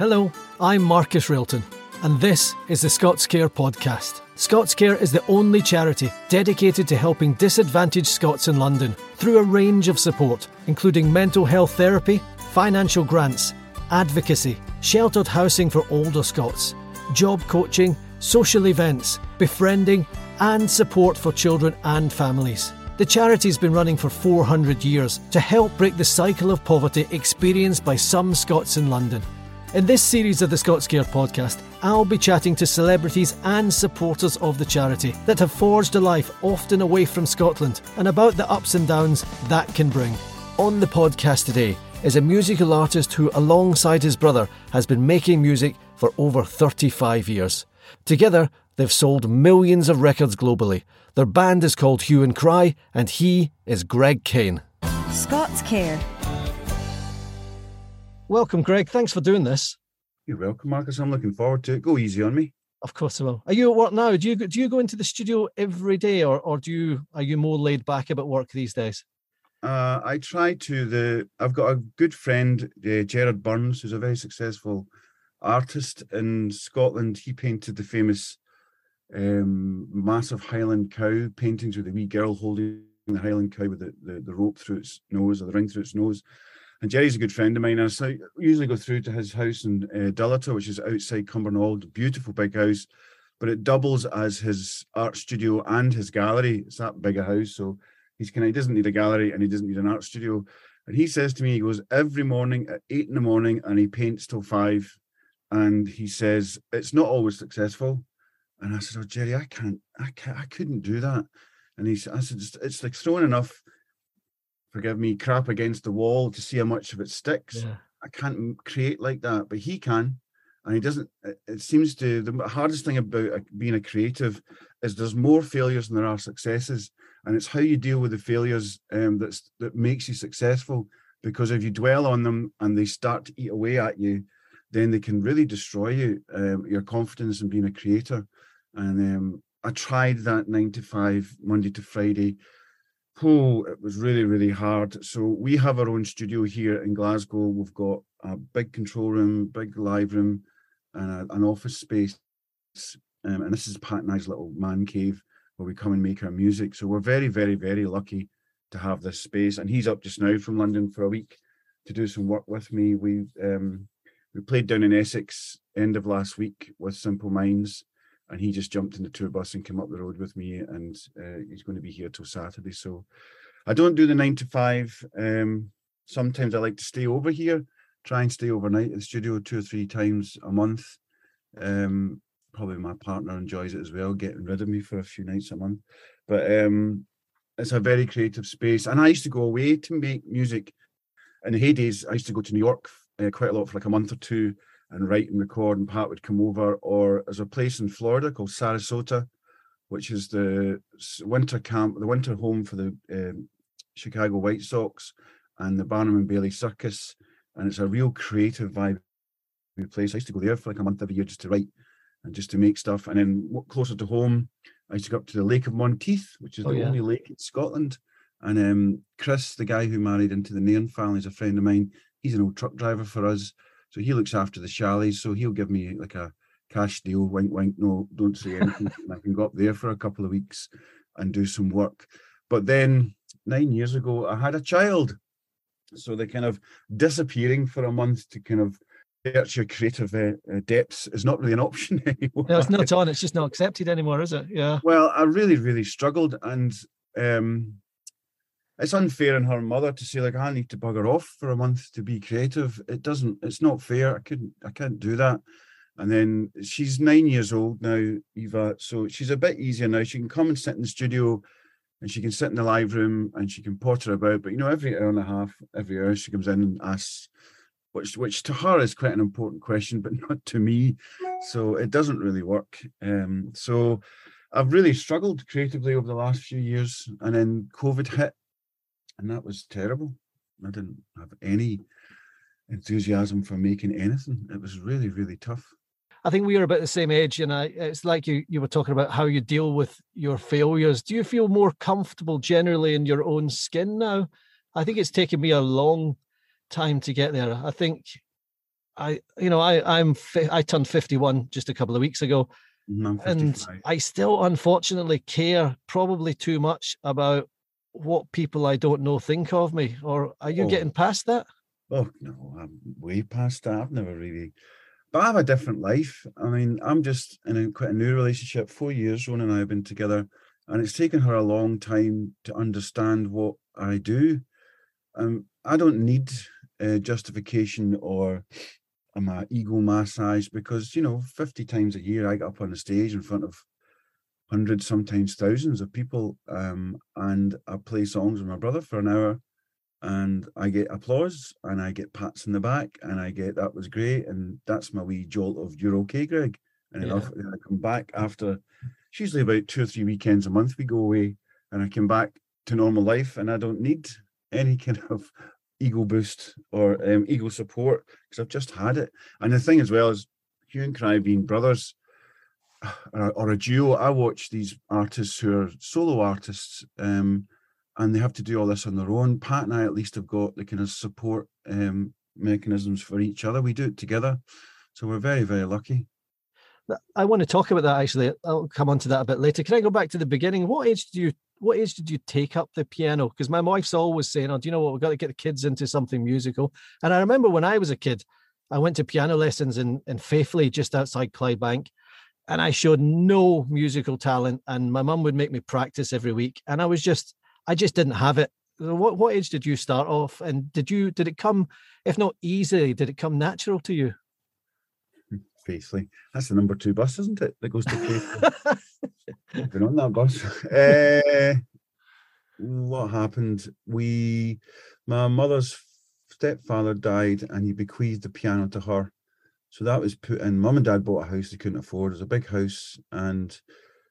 Hello, I'm Marcus Railton, and this is the Scots Care podcast. Scots Care is the only charity dedicated to helping disadvantaged Scots in London through a range of support, including mental health therapy, financial grants, advocacy, sheltered housing for older Scots, job coaching, social events, befriending, and support for children and families. The charity's been running for 400 years to help break the cycle of poverty experienced by some Scots in London. In this series of the Scots Care podcast, I'll be chatting to celebrities and supporters of the charity that have forged a life often away from Scotland and about the ups and downs that can bring. On the podcast today is a musical artist who, alongside his brother, has been making music for over 35 years. Together, they've sold millions of records globally. Their band is called Hue and Cry, and he is Greg Kane. Scots Care. Welcome, Greg. Thanks for doing this. You're welcome, Marcus. I'm looking forward to it. Go easy on me. Of course I will. Are you at work now? Do you do you go into the studio every day, or or do you are you more laid back about work these days? Uh, I try to. The I've got a good friend, uh, Gerard Burns, who's a very successful artist in Scotland. He painted the famous um, massive Highland cow paintings with a wee girl holding the Highland cow with the, the, the rope through its nose or the ring through its nose. And Jerry's a good friend of mine. I so usually go through to his house in uh, which is outside Cumbernauld, beautiful big house, but it doubles as his art studio and his gallery. It's that big a house, so he's kind of he doesn't need a gallery and he doesn't need an art studio. And he says to me, he goes every morning at eight in the morning and he paints till five. And he says it's not always successful. And I said, "Oh, Jerry, I can't, I can't, I couldn't do that." And he said, "I said it's like throwing enough." Forgive me, crap against the wall to see how much of it sticks. Yeah. I can't create like that, but he can. And he doesn't. It seems to the hardest thing about being a creative is there's more failures than there are successes, and it's how you deal with the failures um, that's that makes you successful. Because if you dwell on them and they start to eat away at you, then they can really destroy you, um, your confidence in being a creator. And um, I tried that nine to five, Monday to Friday, oh, it was really, really hard. So we have our own studio here in Glasgow. We've got a big control room, big live room, and a, an office space. Um, and this is Pat and I's little man cave where we come and make our music. So we're very, very, very lucky to have this space. And he's up just now from London for a week to do some work with me. We um, we played down in Essex end of last week with Simple Minds and he just jumped in the tour bus and came up the road with me and uh, he's going to be here till saturday. So i don't do the nine to five um, sometimes i like to stay over here try and stay overnight at the studio two or three times a month. Um, probably my partner enjoys it as well getting rid of me for a few nights a month. But um, it's a very creative space and i used to go away to make music. In the heydays i used to go to new york uh, quite a lot for like a month or two and write and record, and Pat would come over. Or there's a place in Florida called Sarasota, which is the winter camp, the winter home for the um, Chicago White Sox and the Barnum and Bailey Circus, and it's a real creative vibe place. I used to go there for like a month every year just to write and just to make stuff. And then closer to home, I used to go up to the Lake of Menteith, which is oh, the yeah. only lake in Scotland. And um, Chris, the guy who married into the Nairn family, is a friend of mine. He's an old truck driver for us. So he looks after the chalets. So he'll give me like a cash deal, wink, wink, no, don't say anything. and I can go up there for a couple of weeks and do some work. But then nine years ago, I had a child. So the kind of disappearing for a month to kind of search your creative uh, uh depths is not really an option anymore. No, it's not on. It's just not accepted anymore, is it? Yeah. Well, I really, really struggled. And um, it's unfair on her mother to say like I need to bugger off for a month to be creative. It doesn't. It's not fair. I couldn't. I can't do that. And then she's nine years old now, Eva. So she's a bit easier now. She can come and sit in the studio, and she can sit in the live room and she can potter about. But you know, every hour and a half, every hour she comes in and asks, which which to her is quite an important question, but not to me. So it doesn't really work. Um, so I've really struggled creatively over the last few years, and then COVID hit, and that was terrible. I didn't have any enthusiasm for making anything. It was really, really tough. I think we are about the same age, and I, it's like you you were talking about how you deal with your failures. Do you feel more comfortable generally in your own skin now? I think it's taken me a long time to get there. I think I, you know, I, I'm, I turned 51 just a couple of weeks ago, Mm, and I still unfortunately care probably too much about what people I don't know think of me. Or are you Oh. getting past that? Oh no, I'm way past that. I've never really, but I have a different life. I mean, I'm just in a quite a new relationship. Four years, Ron and I have been together, and it's taken her a long time to understand what I do. Um, I don't need uh, justification or a ego massage because you know, fifty times a year I get up on the stage in front of hundreds, sometimes thousands of people, um, and I play songs with my brother for an hour and I get applause and I get pats in the back and I get that was great and that's my wee jolt of you're okay, Greg. And Yeah. I come back after it's usually about two or three weekends a month we go away and I come back to normal life and I don't need any kind of ego boost or um, ego support because I've just had it. And the thing as well is Hue and Cry being brothers or, a duo, I watch these artists who are solo artists um, and they have to do all this on their own. Pat and I at least have got the kind of support um, mechanisms for each other. We do it together. So we're very, very lucky. I want to talk about that actually. I'll come on to that a bit later. Can I go back to the beginning? What age did you what age did you take up the piano? Because my wife's always saying, Oh, do you know what? We've got to get the kids into something musical. And I remember when I was a kid, I went to piano lessons in, in Faifley, just outside Clydebank. And I showed no musical talent. And my mum would make me practice every week. And I was just, I just didn't have it. What what age did you start off? And did you did it come, if not easily, did it come natural to you? Basically, That's the number two bus, isn't it? That goes to. Been on that bus. Uh, what happened? We, my mother's stepfather died, and he bequeathed the piano to her. So that was put in. Mum and dad bought a house they couldn't afford. It was a big house, and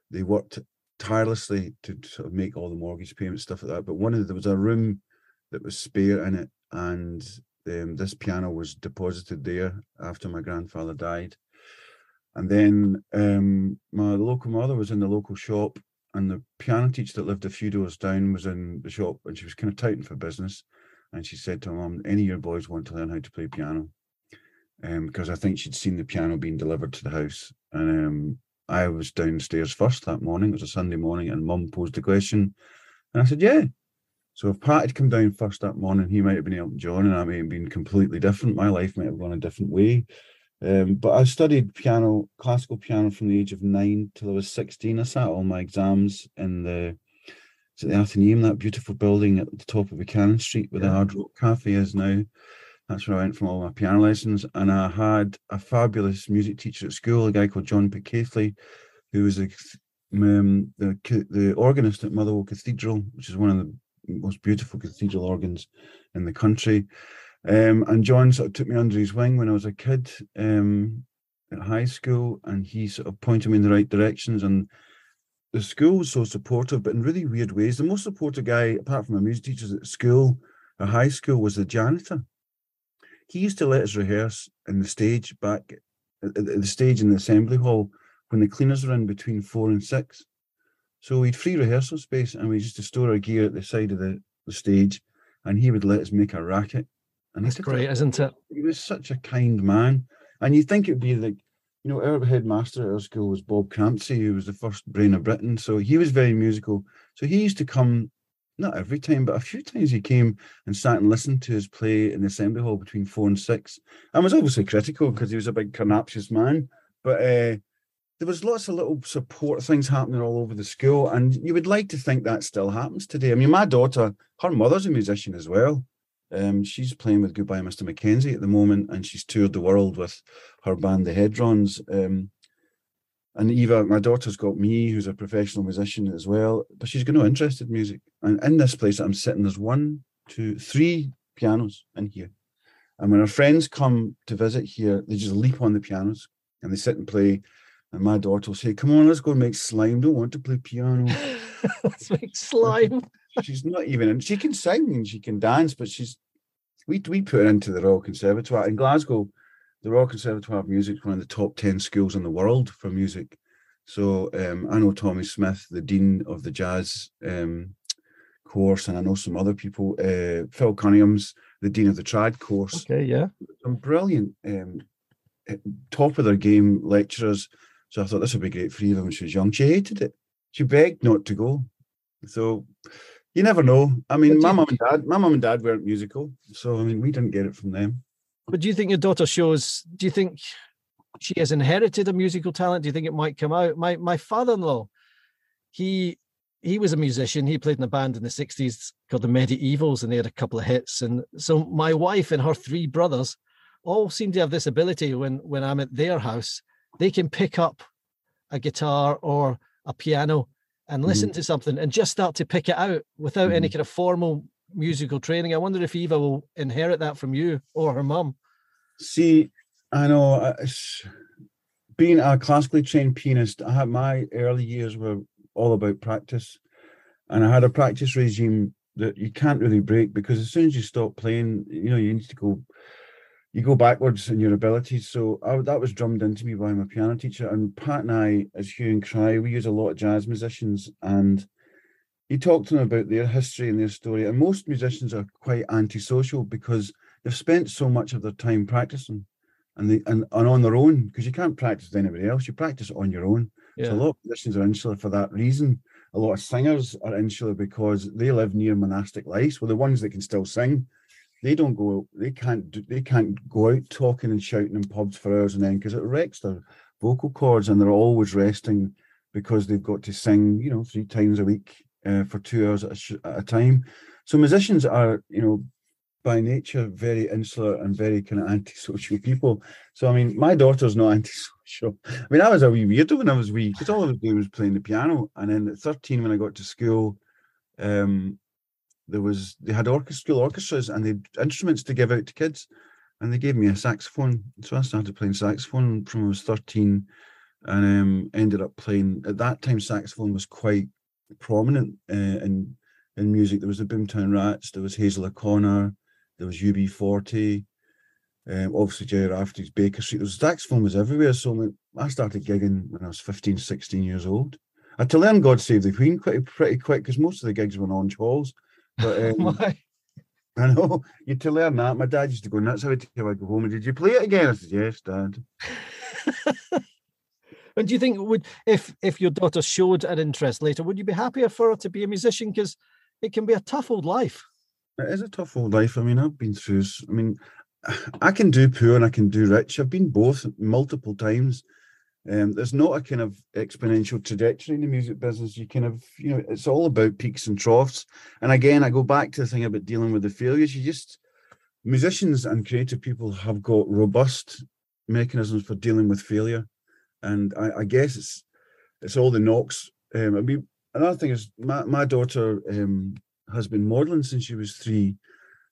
they worked tirelessly to sort of make all the mortgage payments, stuff like that. But one of the, there was a room that was spare in it, and um, this piano was deposited there after my grandfather died. And then um, my local mother was in the local shop, and the piano teacher that lived a few doors down was in the shop, and she was kind of touting for business. And she said to her mum, "Any of your boys want to learn how to play piano?" Um, because I think she'd seen the piano being delivered to the house, and um, I was downstairs first that morning. It was a Sunday morning, and mum posed the question, and I said, "Yeah." So if Pat had come down first that morning, he might have been Elton John, and I may have been completely different. My life might have gone a different way. Um, but I studied piano, classical piano, from the age of nine till I was sixteen. I sat all my exams in the is it the Athenaeum, that beautiful building at the top of Buchanan Street where the Yeah. Hard Rock Cafe is now. That's where I went from all my piano lessons. And I had a fabulous music teacher at school, a guy called John Picaithley, who was a, um, the the organist at Motherwell Cathedral, which is one of the most beautiful cathedral organs in the country. Um, and John sort of took me under his wing when I was a kid um, at high school, and he sort of pointed me in the right directions. And the school was so supportive, but in really weird ways. The most supportive guy, apart from my music teachers at school, at high school, was the janitor. He used to let us rehearse in the stage back at at the stage in the assembly hall when the cleaners were in between four and six. So we'd free rehearsal space and we used to store our gear at the side of the, the stage and he would let us make a racket. And That's great, isn't it? He was such a kind man. And you'd think it'd be like, you know, our headmaster at our school was Bob Crampsey, who was the first brain of Britain. So he was very musical. So he used to come, not every time, but a few times he came and sat and listened to his play in the assembly hall between four and six. And was obviously critical because he was a big carnaptious man. But uh, there was lots of little support things happening all over the school. And you would like to think that still happens today. I mean, my daughter, her mother's a musician as well. Um, she's playing with Goodbye Mr. Mackenzie at the moment, and she's toured the world with her band, the Hedrons. Um, and Eva, my daughter's got me, who's a professional musician as well, but she's got no interest in music. And in this place that I'm sitting, there's one, two, three pianos in here. And when our friends come to visit here, they just leap on the pianos and they sit and play. And my daughter will say, Come on, let's go and make slime. Don't want to play piano. Let's make slime. she's not even and she can sing and she can dance, but she's we we put her into the Royal Conservatoire in Glasgow. The Royal Conservatoire of Music is one of the top ten schools in the world for music. So um, I know Tommy Smith, the dean of the jazz um, course, and I know some other people. Uh, Phil Cunningham's the dean of the trad course. Okay, yeah. So and brilliant, um, top of their game lecturers. So I thought this would be great for Eva when she was young. She hated it. She begged not to go. So you never know. I mean, my mum and dad, my mum and dad weren't musical, so I mean, we didn't get it from them. But do you think your daughter shows? Do you think she has inherited a musical talent? Do you think it might come out? My my father-in-law, he he was a musician. He played in a band in the '60s called the Medievals, and they had a couple of hits. And so my wife and her three brothers all seem to have this ability. When when I'm at their house, they can pick up a guitar or a piano and listen mm-hmm. to something and just start to pick it out without mm-hmm. any kind of formal musical training. I wonder if Eva will inherit that from you or her mum. See, I know uh, being a classically trained pianist, I had my early years were all about practice, and I had a practice regime that you can't really break because as soon as you stop playing, you know, you need to go you go backwards in your abilities. So I, that was drummed into me by my piano teacher. And Pat and I, as Hue and Cry, we use a lot of jazz musicians, and he talked to them about their history and their story. And most musicians are quite antisocial because they've spent so much of their time practicing and they and, and on their own because you can't practice with anybody else. You practice on your own. Yeah. So a lot of musicians are insular for that reason. A lot of singers are insular because they live near monastic lives. Well, the ones that can still sing they don't go they can't do, they can't go out talking and shouting in pubs for hours and then because it wrecks their vocal cords and they're always resting because they've got to sing you know three times a week uh, for two hours at a, sh- at a, time so musicians are you know by nature very insular and very kind of antisocial people. So i mean my daughter's not antisocial. I mean i was a wee weirdo when i was wee. Because all i was doing was playing the piano. And then at 13 when i got to school um there was they had orchestra orchestras and they instruments to give out to kids. And they gave me a saxophone. So i started playing saxophone from i was 13 and um, ended up playing at that time saxophone was quite prominent uh, in in music. There was the boomtown rats there was hazel o'connor there was ub40 um, obviously gerry rafferty's baker street there was saxophone was everywhere so i started gigging when i was 15 16 years old I had to learn God Save the Queen pretty pretty quick because most of the gigs were in orange halls. But um, I know you to learn that. My dad used to go nuts every time I go home. And did you play it again? I said, Yes, Dad. and do you think would if if your daughter showed an interest later, would you be happier for her to be a musician? Because it can be a tough old life. It is a tough old life. I mean, I've been through. I mean, I can do poor and I can do rich. I've been both multiple times. Um, there's not a kind of exponential trajectory in the music business. You kind of, you know, it's all about peaks and troughs. And again, I go back to the thing about dealing with the failures. You just, musicians and creative people have got robust mechanisms for dealing with failure. And I, I guess it's it's all the knocks. Um, I mean, another thing is my, my daughter um, has been modeling since she was three.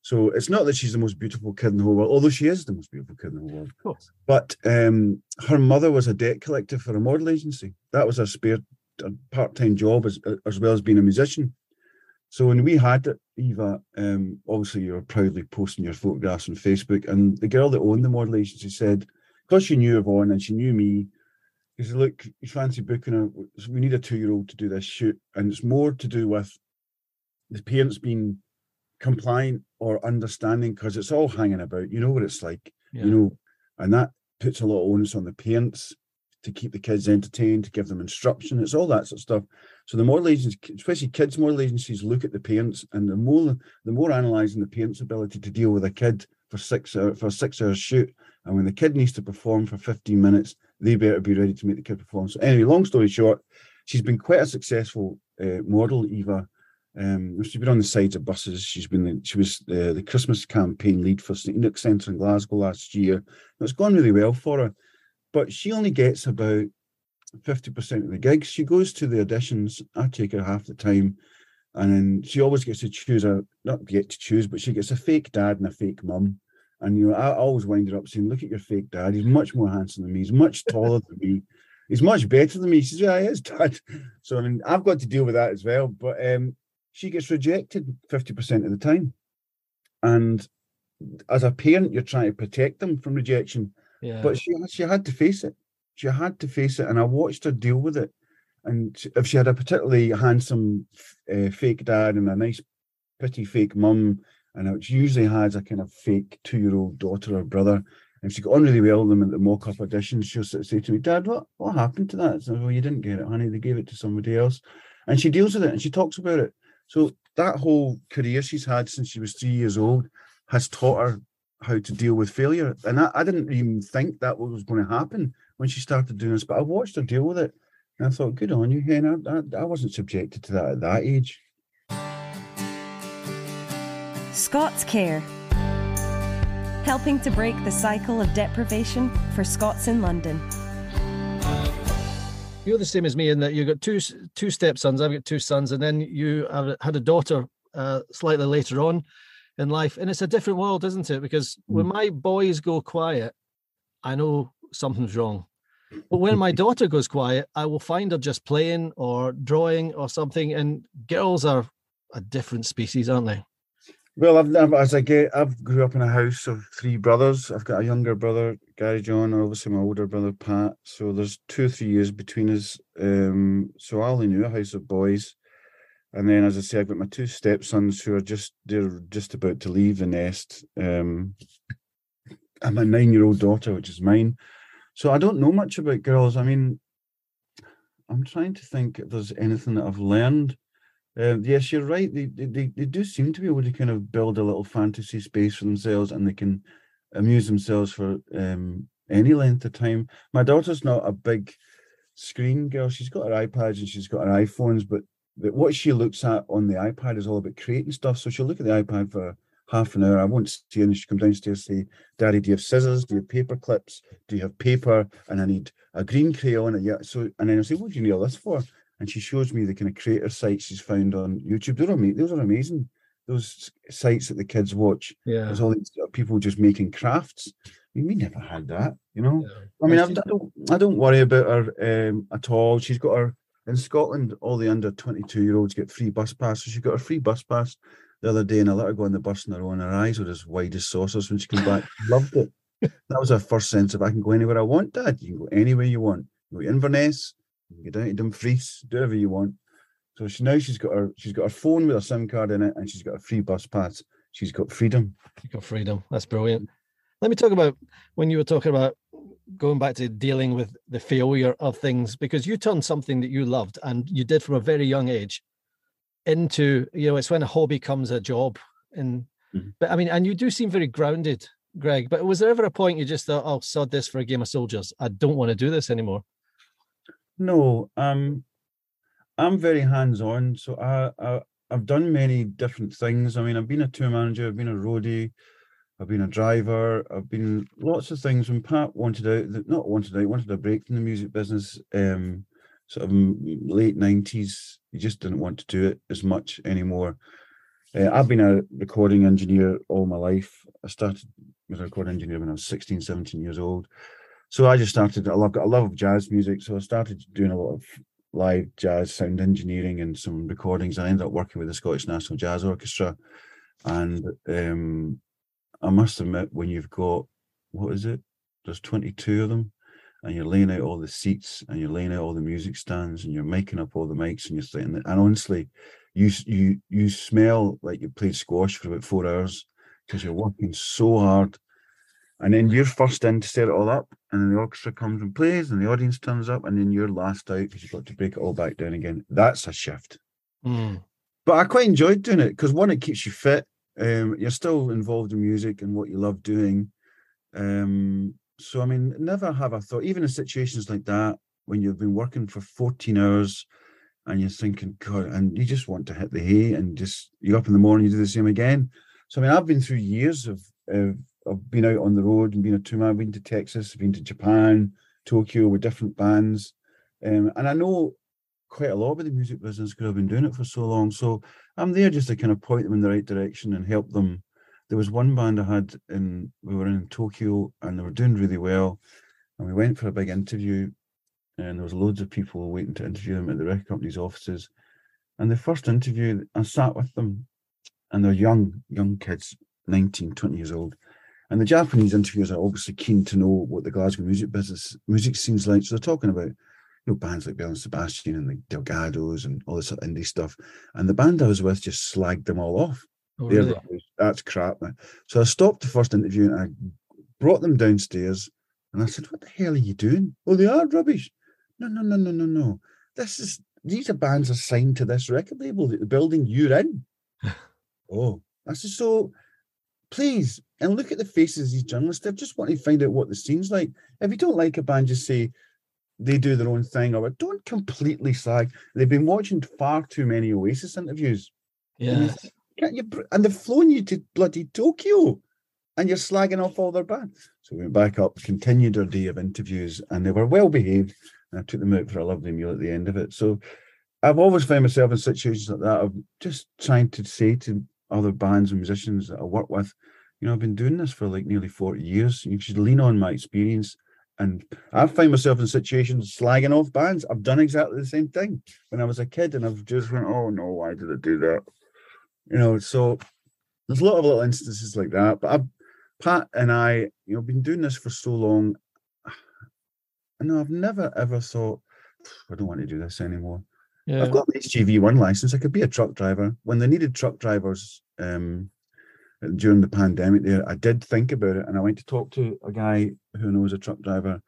So it's not that she's the most beautiful kid in the whole world, although she is the most beautiful kid in the whole world. Of course. But um, her mother was a debt collector for a model agency. That was her spare part-time job as as well as being a musician. So when we had it, Eva, um, obviously you were proudly posting your photographs on Facebook, and the girl that owned the model agency said, because she knew Yvonne and she knew me, she said, "Look, you fancy booking a? We need a two-year-old to do this shoot, and it's more to do with the parents being compliant or understanding because it's all hanging about. You know what it's like, yeah. you know, and that puts a lot of onus on the parents to keep the kids entertained, to give them instruction. It's all that sort of stuff. So the more agencies, especially kids more agencies, look at the parents, and the more the more analysing the parents' ability to deal with a kid for six hour, for a six hour shoot, and when the kid needs to perform for fifteen minutes, they better be ready to make the kid perform. So anyway, long story short, she's been quite a successful uh, model, Eva, um, she's been on the sides of buses. She's been the, she was the, the Christmas campaign lead for St Enoch Centre in Glasgow last year. It's gone really well for her, but she only gets about fifty percent of the gigs. She goes to the auditions. I take her half the time, and then she always gets to choose a not get to choose, but she gets a fake dad and a fake mum. And you know, I always wind her up saying, "Look at your fake dad. He's much more handsome than me. He's much taller than me." He's much better than me. She says, Yeah, he is, Dad. So I mean, I've got to deal with that as well. But um, she gets rejected 50% of the time. And as a parent, you're trying to protect them from rejection. Yeah. But she she had to face it. She had to face it, and I watched her deal with it. And if she had a particularly handsome uh, fake dad and a nice, pretty fake mum, and it usually has a kind of fake two-year-old daughter or brother. And she got on really well with them at the mock-up auditions. She'll say to me, Dad, what, what happened to that? So, well, you didn't get it, honey. They gave it to somebody else. And she deals with it and she talks about it. So that whole career she's had since she was three years old has taught her how to deal with failure. And I, I didn't even think that was going to happen when she started doing this, but I watched her deal with it. And I thought, good on you, Hen. I, I, I wasn't subjected to that at that age. Scots Care. Helping to break the cycle of deprivation for Scots in London. You're the same as me in that you've got two two stepsons. I've got two sons, and then you have, had a daughter uh, slightly later on in life, and it's a different world, isn't it? Because when my boys go quiet, I know something's wrong. But when my daughter goes quiet, I will find her just playing or drawing or something. And girls are a different species, aren't they? Well, I've, I've, as I get, I've grew up in a house of three brothers. I've got a younger brother, Gary John, obviously my older brother Pat. So there's two or three years between us. Um, so I only knew a house of boys, and then, as I say, I've got my two stepsons who are just they're just about to leave the nest. Um, and my nine-year-old daughter, which is mine. So I don't know much about girls. I mean, I'm trying to think if there's anything that I've learned uh, yes, you're right. They, they they do seem to be able to kind of build a little fantasy space for themselves, and they can amuse themselves for um, any length of time. My daughter's not a big screen girl. She's got her iPads and she's got her iPhones, but, but what she looks at on the iPad is all about creating stuff. So she'll look at the iPad for half an hour. I won't see her, and she come downstairs say, Daddy, do you have scissors? Do you have paper clips? Do you have paper? And I need a green crayon. And yeah, so and then I say, What do you need all this for? and she shows me the kind of creator sites she's found on YouTube. They're amazing. Those are amazing. Those sites that the kids watch. Yeah. There's all these people just making crafts. I mean, we never had that, you know. Yeah. I mean, I, I, don't, I don't worry about her um, at all. She's got her in Scotland. All the under twenty-two year olds get free bus passes. She got a free bus pass the other day, and I let her go on the bus, and her own her eyes were as wide as saucers when she came back. Loved it. That was her first sense of I can go anywhere I want, Dad. You can go anywhere you want. go to Inverness, you down to Dumfries, do whatever you want. So she now she's got her she's got her phone with a SIM card in it, and she's got a free bus pass. She's got freedom. She's got freedom. That's brilliant. Let me talk about when you were talking about going back to dealing with the failure of things because you turned something that you loved and you did from a very young age into you know it's when a hobby comes a job and mm-hmm. but i mean and you do seem very grounded greg but was there ever a point you just thought oh sod this for a game of soldiers i don't want to do this anymore no, um, I'm very hands-on. So I, I I've done many different things. I mean, I've been a tour manager, I've been a roadie, I've been a driver, I've been lots of things. When Pat wanted out, not wanted out, wanted a break from the music business, um, sort of late nineties, he just didn't want to do it as much anymore. Uh, I've been a recording engineer all my life. I started as a recording engineer when I was 16, 17 years old so I just started. I love a love jazz music, so I started doing a lot of live jazz sound engineering and some recordings. I ended up working with the Scottish National Jazz Orchestra, and um, I must admit, when you've got what is it? There's 22 of them, and you're laying out all the seats, and you're laying out all the music stands, and you're making up all the mics, and you're. There. And honestly, you you you smell like you played squash for about four hours because you're working so hard and then you're first in to set it all up, and then the orchestra comes and plays, and the audience turns up, and then you're last out because you've got to break it all back down again. That's a shift. Mm. But I quite enjoyed doing it because one, it keeps you fit. Um, you're still involved in music and what you love doing. Um, so I mean, never have I thought, even in situations like that, when you've been working for 14 hours and you're thinking, God, and you just want to hit the hay and just you're up in the morning, you do the same again. So I mean, I've been through years of, of I've been out on the road and been a tour man. I've been to Texas, I've been to Japan, Tokyo with different bands, um, and I know quite a lot about the music business because I've been doing it for so long. So I'm there just to kind of point them in the right direction and help them. There was one band I had in we were in Tokyo and they were doing really well, and we went for a big interview, and there was loads of people waiting to interview them at the record company's offices. And the first interview, I sat with them, and they're young, young kids, 19, 20 years old and the Japanese interviewers are obviously keen to know what the Glasgow music business music seems like. So they're talking about you know bands like Belle and Sebastian and the Delgados and all this indie stuff. And the band I was with just slagged them all off. Oh, really? That's crap. Man. So I stopped the first interview and I brought them downstairs and I said, What the hell are you doing? Oh, they are rubbish. No, no, no, no, no, no. This is these are bands assigned to this record label, the building you're in. oh, I said, so please, and look at the faces of these journalists. They just want to find out what the scene's like. If you don't like a band, just say they do their own thing, or don't completely slag. They've been watching far too many Oasis interviews. And, Yeah. Can't you, and they've flown you to bloody Tokyo and you're slagging off all their bands So we went back up, continued our day of interviews, and they were well behaved. And I took them out for a lovely meal at the end of it. So I've always found myself in situations like that of just trying to say to other bands and musicians that I work with, you know, I've been doing this for like nearly 40 years. You should lean on my experience. And I find myself in situations slagging off bands. I've done exactly the same thing when I was a kid, and I've just went, "Oh no, why did I do that?" You know. So there's a lot of little instances like that. But I've, Pat and I, you know, been doing this for so long. I know I've never ever thought I don't want to do this anymore. Yeah. I've got an HGV one license. I could be a truck driver. When they needed truck drivers um, during the pandemic, there, I did think about it, and I went to talk to a guy who knows a truck driver,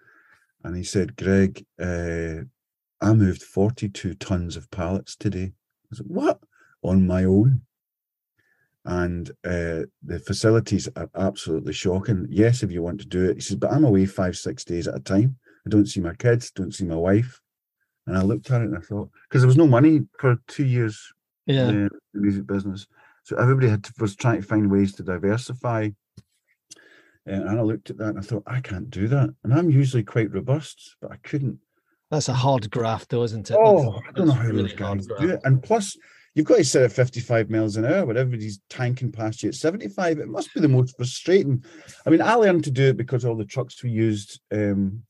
and he said, "Greg, uh, I moved forty-two tons of pallets today." I said, "What? On my own?" And uh, the facilities are absolutely shocking. Yes, if you want to do it, he says, "But I'm away five, six days at a time. I don't see my kids, don't see my wife." And I looked at it and I thought, because there was no money for two years Yeah. in the music business, so everybody had to, was trying to find ways to diversify. And I looked at that and I thought, I can't do that. And I'm usually quite robust, but I couldn't. That's a hard graft, though, isn't it? Oh, That's- I don't know how really those guys do it. And plus, you've got to sit at 55 miles an hour, but everybody's tanking past you at 75. It must be the most frustrating. I mean, I learned to do it because all the trucks we used um,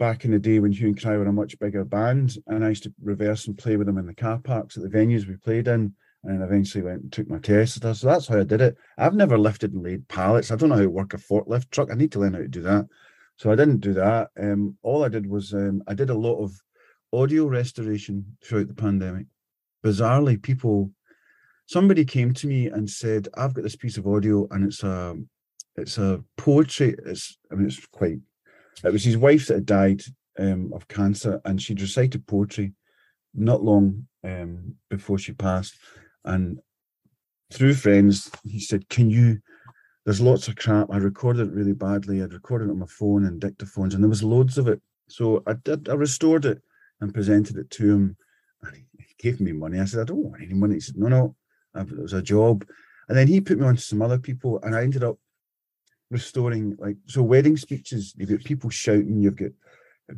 back in the day when Hue and Cry were a much bigger band, and I used to reverse and play with them in the car parks at the venues we played in. And eventually went and took my test. So that's how I did it. I've never lifted and laid pallets. I don't know how to work a forklift truck. I need to learn how to do that. So I didn't do that. Um, all I did was um, I did a lot of audio restoration throughout the pandemic. Bizarrely, people, somebody came to me and said, "I've got this piece of audio, and it's a, it's a poetry. It's, I mean, it's quite. It was his wife that had died um, of cancer, and she'd recited poetry not long um, before she passed, and through friends, he said, "Can you?" There's lots of crap. I recorded it really badly. I'd recorded it on my phone and dictaphones, and there was loads of it. So I did. I restored it and presented it to him, and he gave me money. I said, "I don't want any money." He said, "No, no, it was a job." And then he put me on to some other people, and I ended up restoring like so wedding speeches. You've got people shouting. You've got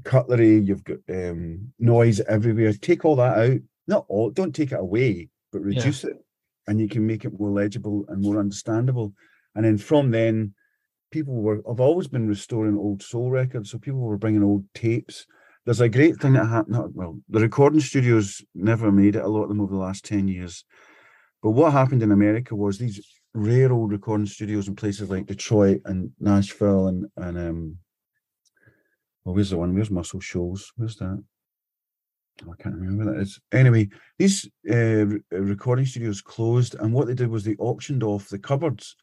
cutlery. You've got um, noise everywhere. Take all that out. Not all. Don't take it away, but reduce it, and you can make it more legible and more understandable. And then from then, people were. I've always been restoring old soul records, so people were bringing old tapes. There's a great thing that happened. Well, the recording studios never made it. A lot of them over the last ten years. But what happened in America was these rare old recording studios in places like Detroit and Nashville and and um. Well, where's the one? Where's Muscle Shoals? Where's that? Oh, I can't remember that is. Anyway, these uh, uh, recording studios closed, and what they did was they auctioned off the cupboards.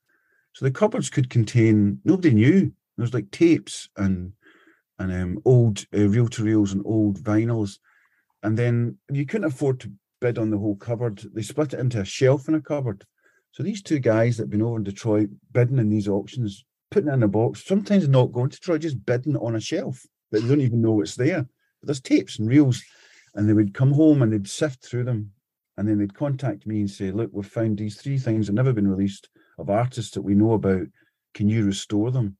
So the cupboards could contain nobody knew. There was like tapes and and um, old uh, reel to reels and old vinyls, and then you couldn't afford to bid on the whole cupboard. They split it into a shelf and a cupboard. So these two guys that have been over in Detroit bidding in these auctions, putting it in a box, sometimes not going to Detroit, just bidding on a shelf that they don't even know it's there. But there's tapes and reels, and they would come home and they'd sift through them, and then they'd contact me and say, "Look, we've found these three things that have never been released of artists that we know about. Can you restore them?"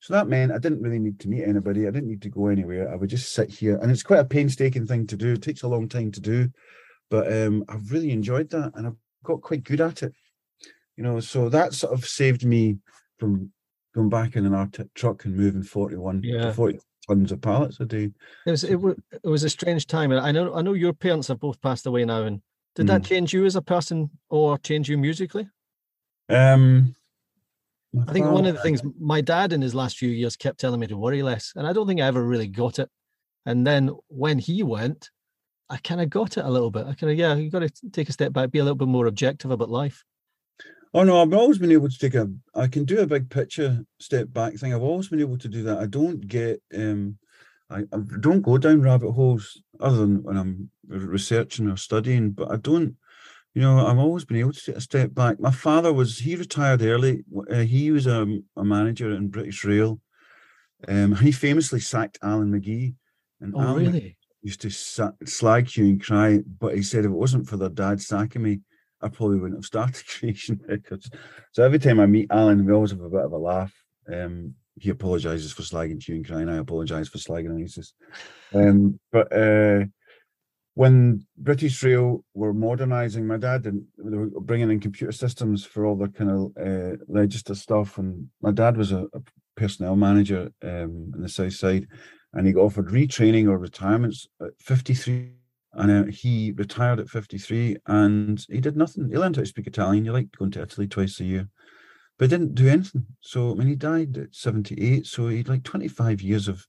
So that meant I didn't really need to meet anybody. I didn't need to go anywhere. I would just sit here, and it's quite a painstaking thing to do. It takes a long time to do, but um, I've really enjoyed that, and I've got quite good at it. You know, so that sort of saved me from going back in an Arctic truck and moving forty-one Yeah. to forty tons of pallets a day. It was it, wa- it was a strange time, and I know I know your parents have both passed away now. And did that Mm. change you as a person, or change you musically? Um, I think one of the things my dad in his last few years kept telling me to worry less, and I don't think I ever really got it. And then when he went, I kind of got it a little bit. I kind of yeah, you got to take a step back, be a little bit more objective about life. Oh no, I've always been able to take a. I can do a big picture step back thing. I've always been able to do that. I don't get. um I, I don't go down rabbit holes other than when I'm researching or studying. But I don't. You know, I've always been able to take a step back. My father was. He retired early. Uh, he was a, a manager in British Rail. Um, he famously sacked Alan McGee. And oh, Alan really? Used to slag Hue and Cry, but he said if it wasn't for their dad sacking me, I probably wouldn't have started Creation Records. So every time I meet Alan, we always have a bit of a laugh. Um, he apologizes for slagging you and crying. I apologize for slagging Oasis. Um, but uh, when British Rail were modernizing, my dad and they were bringing in computer systems for all the kind of uh, register stuff. And my dad was a, a personnel manager um, in the South Side, and he got offered retraining or retirements at 53 and uh, he retired at 53 and he did nothing. He learned how to speak Italian. He liked going to Italy twice a year, but didn't do anything. So, I mean, he died at 78. So he'd like 25 years of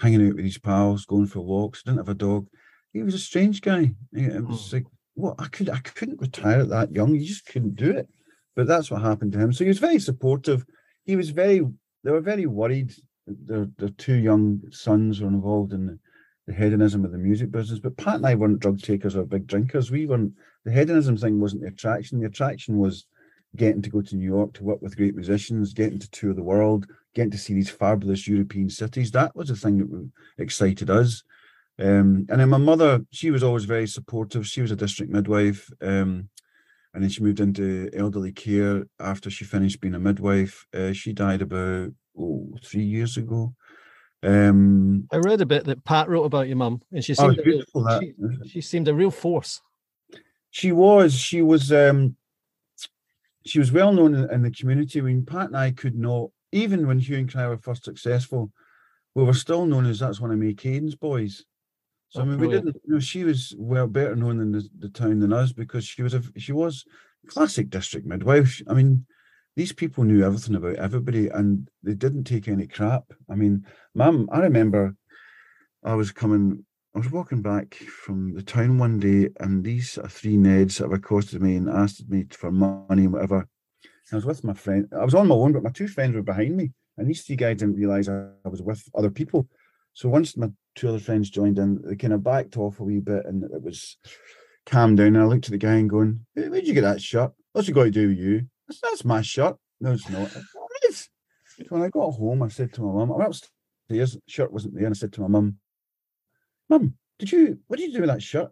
hanging out with his pals, going for walks, didn't have a dog. He was a strange guy. It was hmm. like, what well, I could I couldn't retire at that young. You just couldn't do it. But that's what happened to him. So he was very supportive. He was very they were very worried. Their their two young sons were involved in the the hedonism of the music business. But Pat and I weren't drug takers or big drinkers. We weren't. The hedonism thing wasn't the attraction. The attraction was getting to go to New York to work with great musicians, getting to tour the world, getting to see these fabulous European cities. That was the thing that excited us. Um, and then my mother, she was always very supportive. She was a district midwife. Um, and then she moved into elderly care after she finished being a midwife. Uh, she died about oh, three years ago. Um, I read a bit that Pat wrote about your mum, and she oh, seemed oh, a real, she, she, seemed a real force. She was. She was. Um, she was well known in, in, the community. When Pat and I could not, even when Hue and Cry were first successful, we were still known as that's one of May Caden's boys. So oh, I mean, we didn't. You know, she was well better known in the, the town than us because she was a she was classic district midwife. I mean, these people knew everything about everybody and they didn't take any crap. I mean, ma'am, I remember I was coming, I was walking back from the town one day and these three Neds have accosted me and asked me for money and whatever. I was with my friend, I was on my own, but my two friends were behind me. And these three guys didn't realize I, was with other people. So once my two other friends joined in, they kind of backed off a wee bit and it was calmed down. And I looked at the guy and going, Where'd you get that shirt? What's it got to do with you? That's my shirt. No, it's not. It is. So when I got home, I said to my mum, I went upstairs, shirt wasn't there, and I said to my mum, Mum, did you, what did you do with that shirt?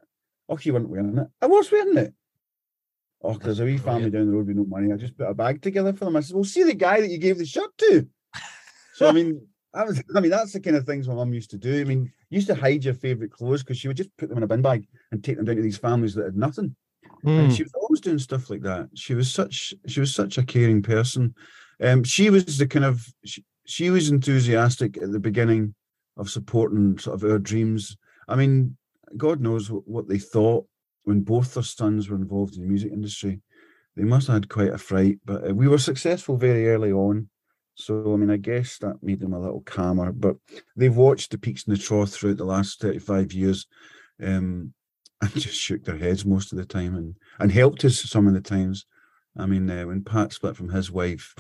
Oh, you weren't wearing it. I was wearing it. Oh, because a wee family down the road with no money. I just put a bag together for them. I said, Well, see the guy that you gave the shirt to. So, I mean, I, was, I mean, that's the kind of things my mum used to do. I mean, used to hide your favourite clothes because she would just put them in a bin bag and take them down to these families that had nothing. Mm. And hmm. she was always doing stuff like that. She was such she was such a caring person. Um, she was the kind of she, she was enthusiastic at the beginning of supporting sort of our dreams. I mean, God knows what, they thought when both their sons were involved in the music industry. They must have had quite a fright, but uh, we were successful very early on. So, I mean, I guess that made them a little calmer. But they've watched the peaks and the troughs throughout the last 35 years. Um, and just shook their heads most of the time and and helped us some of the times. I mean, uh, when Pat split from his wife,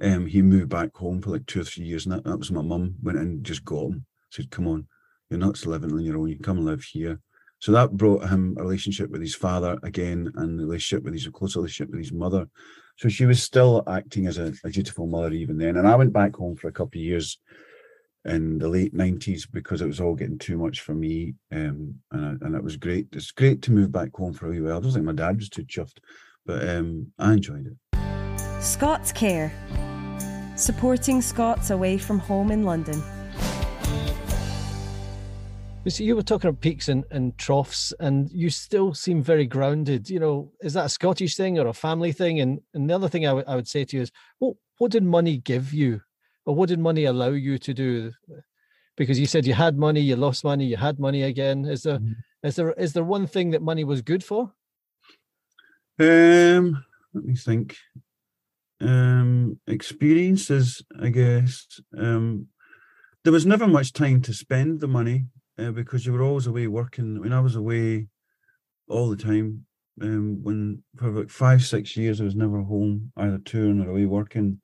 um, he moved back home for like two or three years, and that, that was my mum went and just got him. Said, "Come on, you're not living on your own. You come and live here." So that brought him a relationship with his father again, and a relationship with his a close relationship with his mother. So she was still acting as a, a dutiful mother even then. And I went back home for a couple of years in the late 90s because it was all getting too much for me. Um, and, and it was great. It's great to move back home for a wee while. I don't think my dad was too chuffed, but um, I enjoyed it. Scots Care, supporting Scots away from home in London. So you were talking about peaks and, and troughs, and you still seem very grounded. You know, is that a Scottish thing or a family thing? And and the other thing I, w- I would say to you is, well, what did money give you but what did money allow you to do? Because you said you had money, you lost money, you had money again. Is there mm-hmm. is there is there one thing that money was good for? Um, let me think. Um, experiences, I guess. Um, there was never much time to spend the money uh, because you were always away working. When I was away all the time, um, when for about five, six years I was never home, either touring or away working.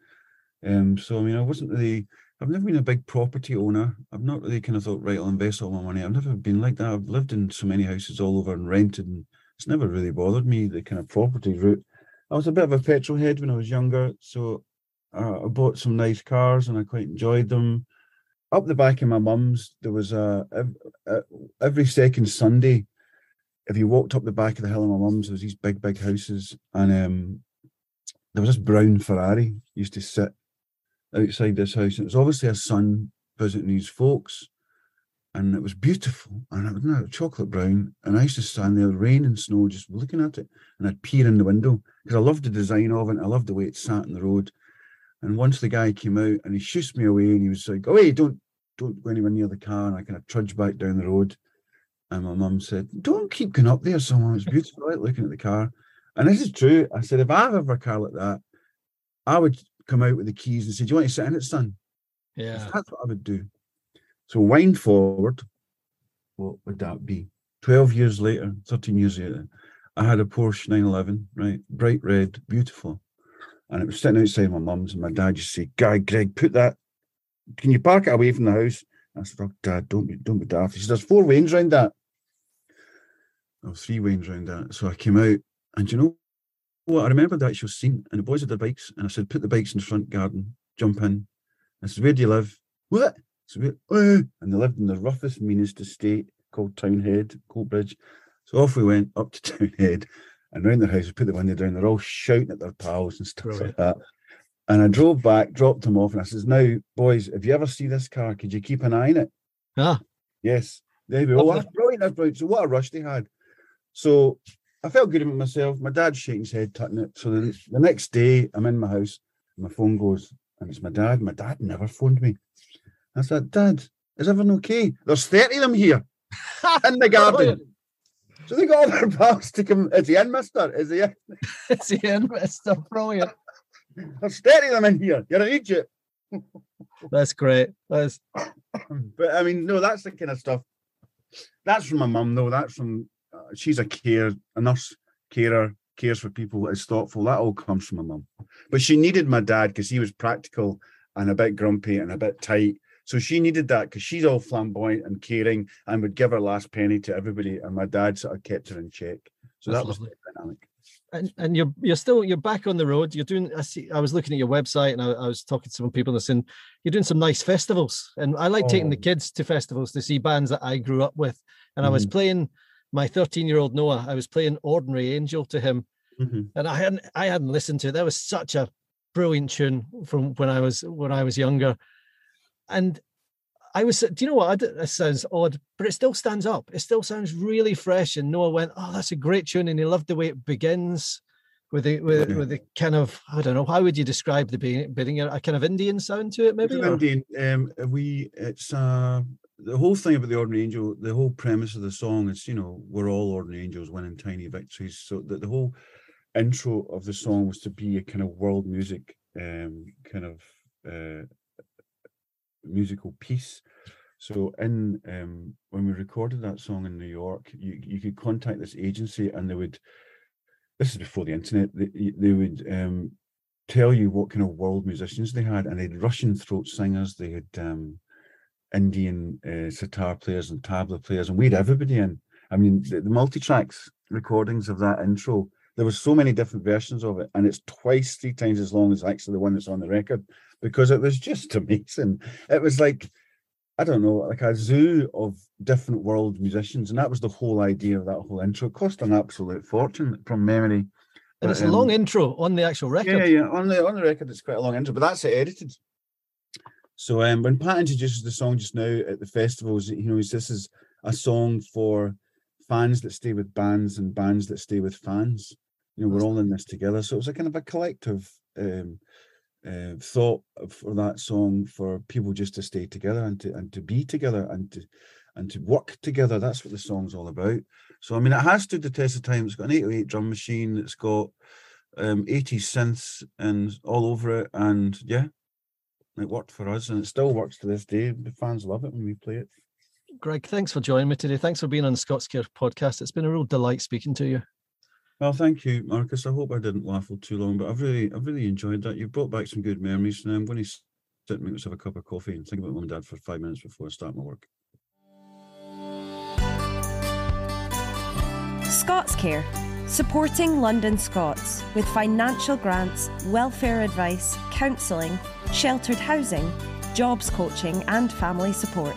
Um, so I mean, I wasn't really. I've never been a big property owner. I've not really kind of thought, right, I'll invest all my money. I've never been like that. I've lived in so many houses all over and rented, and it's never really bothered me the kind of property route. I was a bit of a petrol head when I was younger, so uh, I bought some nice cars and I quite enjoyed them. Up the back of my mum's, there was a, a, a every second Sunday if you walked up the back of the hill of my mum's, there was these big, big houses, and um, there was this brown Ferrari used to sit outside this house. And it was obviously a son visiting his folks, and it was beautiful. And it was no, chocolate brown. And I used to stand there, rain and snow, just looking at it, and I'd peer in the window because I loved the design of it. I loved the way it sat in the road. And once the guy came out and he shoots me away, and he was like, "Oh, hey, don't don't go anywhere near the car." And I kind of trudged back down the road and my mum said, Don't keep going up there someone. It's beautiful, like looking at the car. And this is true. I said, if I have ever a car like that, I would come out with the keys and say, Do you want to sit in it, son? Yeah. That's what I would do. So wind forward, what would that be? 12 years later, 13 years later, I had a Porsche 911, right? Bright red, beautiful. And it was sitting outside my mum's, and my dad just say, Guy, Greg, put that, can you park it away from the house? I said, "Oh, Dad, don't be, don't be daft." He said, "There's four wains around that." Oh, three wains around that. So I came out, and you know what? I remember that actual scene, and the boys had their bikes, and I said, "Put the bikes in the front garden, jump in." I said, "Where do you live?" What? So we, oh, and they lived in the roughest, meanest estate called Townhead, Coatbridge. So off we went up to Townhead, and round their house, we put the window down. They're all shouting at their pals and stuff Brilliant. like that. And I drove back, dropped them off, and I says, Now, boys, if you ever see this car, could you keep an eye on it? Ah. Yes. There we go. Oh, that's brilliant. That's brilliant. So what a rush they had. So I felt good about myself. My dad's shaking his head, tutting it. So the, the next day, I'm in my house, my phone goes, and it's my dad. My dad never phoned me. I said, Dad, is everything okay? There's 30 of them here in the garden. So they got all their pals to come. Is he in, mister? Is he in? is he in, mister? Brilliant. There's 30 of them in here. You're in Egypt. That's great. That's but I mean, no, that's the kind of stuff. That's from my mum, though. That's from she's a care, a nurse carer, cares for people, is thoughtful. That all comes from my mum. But she needed my dad because he was practical and a bit grumpy and a bit tight. So she needed that because she's all flamboyant and caring and would give her last penny to everybody. And my dad sort of kept her in check. So That's that was lovely. the dynamic and, and you're you're still you're back on the road. You're doing. I see. I was looking at your website and I, I was talking to some people and saying you're doing some nice festivals. And I like oh. taking the oh. kids to festivals to see bands that I grew up with. And mm-hmm. I was mm-hmm. playing my 13 year old Noah. I was playing Ordinary Angel to him, mm-hmm. and I hadn't I hadn't listened to it. That was such a brilliant tune from when I was when I was younger, and I was, do you know what? It sounds odd, but it still stands up. It still sounds really fresh. And Noah went, "Oh, that's a great tune," and he loved the way it begins with the with, with the kind of I don't know how would you describe the beginning? A kind of Indian sound to it, maybe. Indian. Um, we it's uh the whole thing about the ordinary angel. The whole premise of the song is you know we're all ordinary angels winning tiny victories. So that the whole intro of the song was to be a kind of world music um kind of uh musical piece. So in um, when we recorded that song in New York, you you could contact this agency and they would. This is before the internet. They, they would um, tell you what kind of world musicians they had, and they had Russian throat singers. They had um, Indian uh, sitar players and tabla players, and we had everybody in. I mean, the, the multi-tracks recordings of that intro. There were so many different versions of it, and it's twice, three times as long as actually the one that's on the record because it was just amazing. It was like, I don't know, like a zoo of different world musicians. And that was the whole idea of that whole intro. It cost an absolute fortune from memory. And but, it's a um, long intro on the actual record. Yeah, yeah. On the on the record, it's quite a long intro, but that's it edited. So um, when Pat introduces the song just now at the festivals, you know, this is a song for fans that stay with bands and bands that stay with fans. You know, we're all in this together. So it was a kind of a collective um, uh, thought for that song for people just to stay together and to and to be together and to and to work together. That's what the song's all about. So I mean, it has stood the test of time. It's got an 808 drum machine. It's got um, 80 synths and all over it, and yeah, it worked for us, and it still works to this day. The fans love it when we play it. Greg, thanks for joining me today. Thanks for being on the Scots Care podcast. It's been a real delight speaking to you. Well, thank you, Marcus. I hope I didn't waffle too long, but I've really, I've really enjoyed that. You've brought back some good memories, and I'm going to sit and let's have a cup of coffee and think about mum and dad for five minutes before I start my work. Scots Care, supporting London Scots with financial grants, welfare advice, counselling, sheltered housing, jobs coaching, and family support.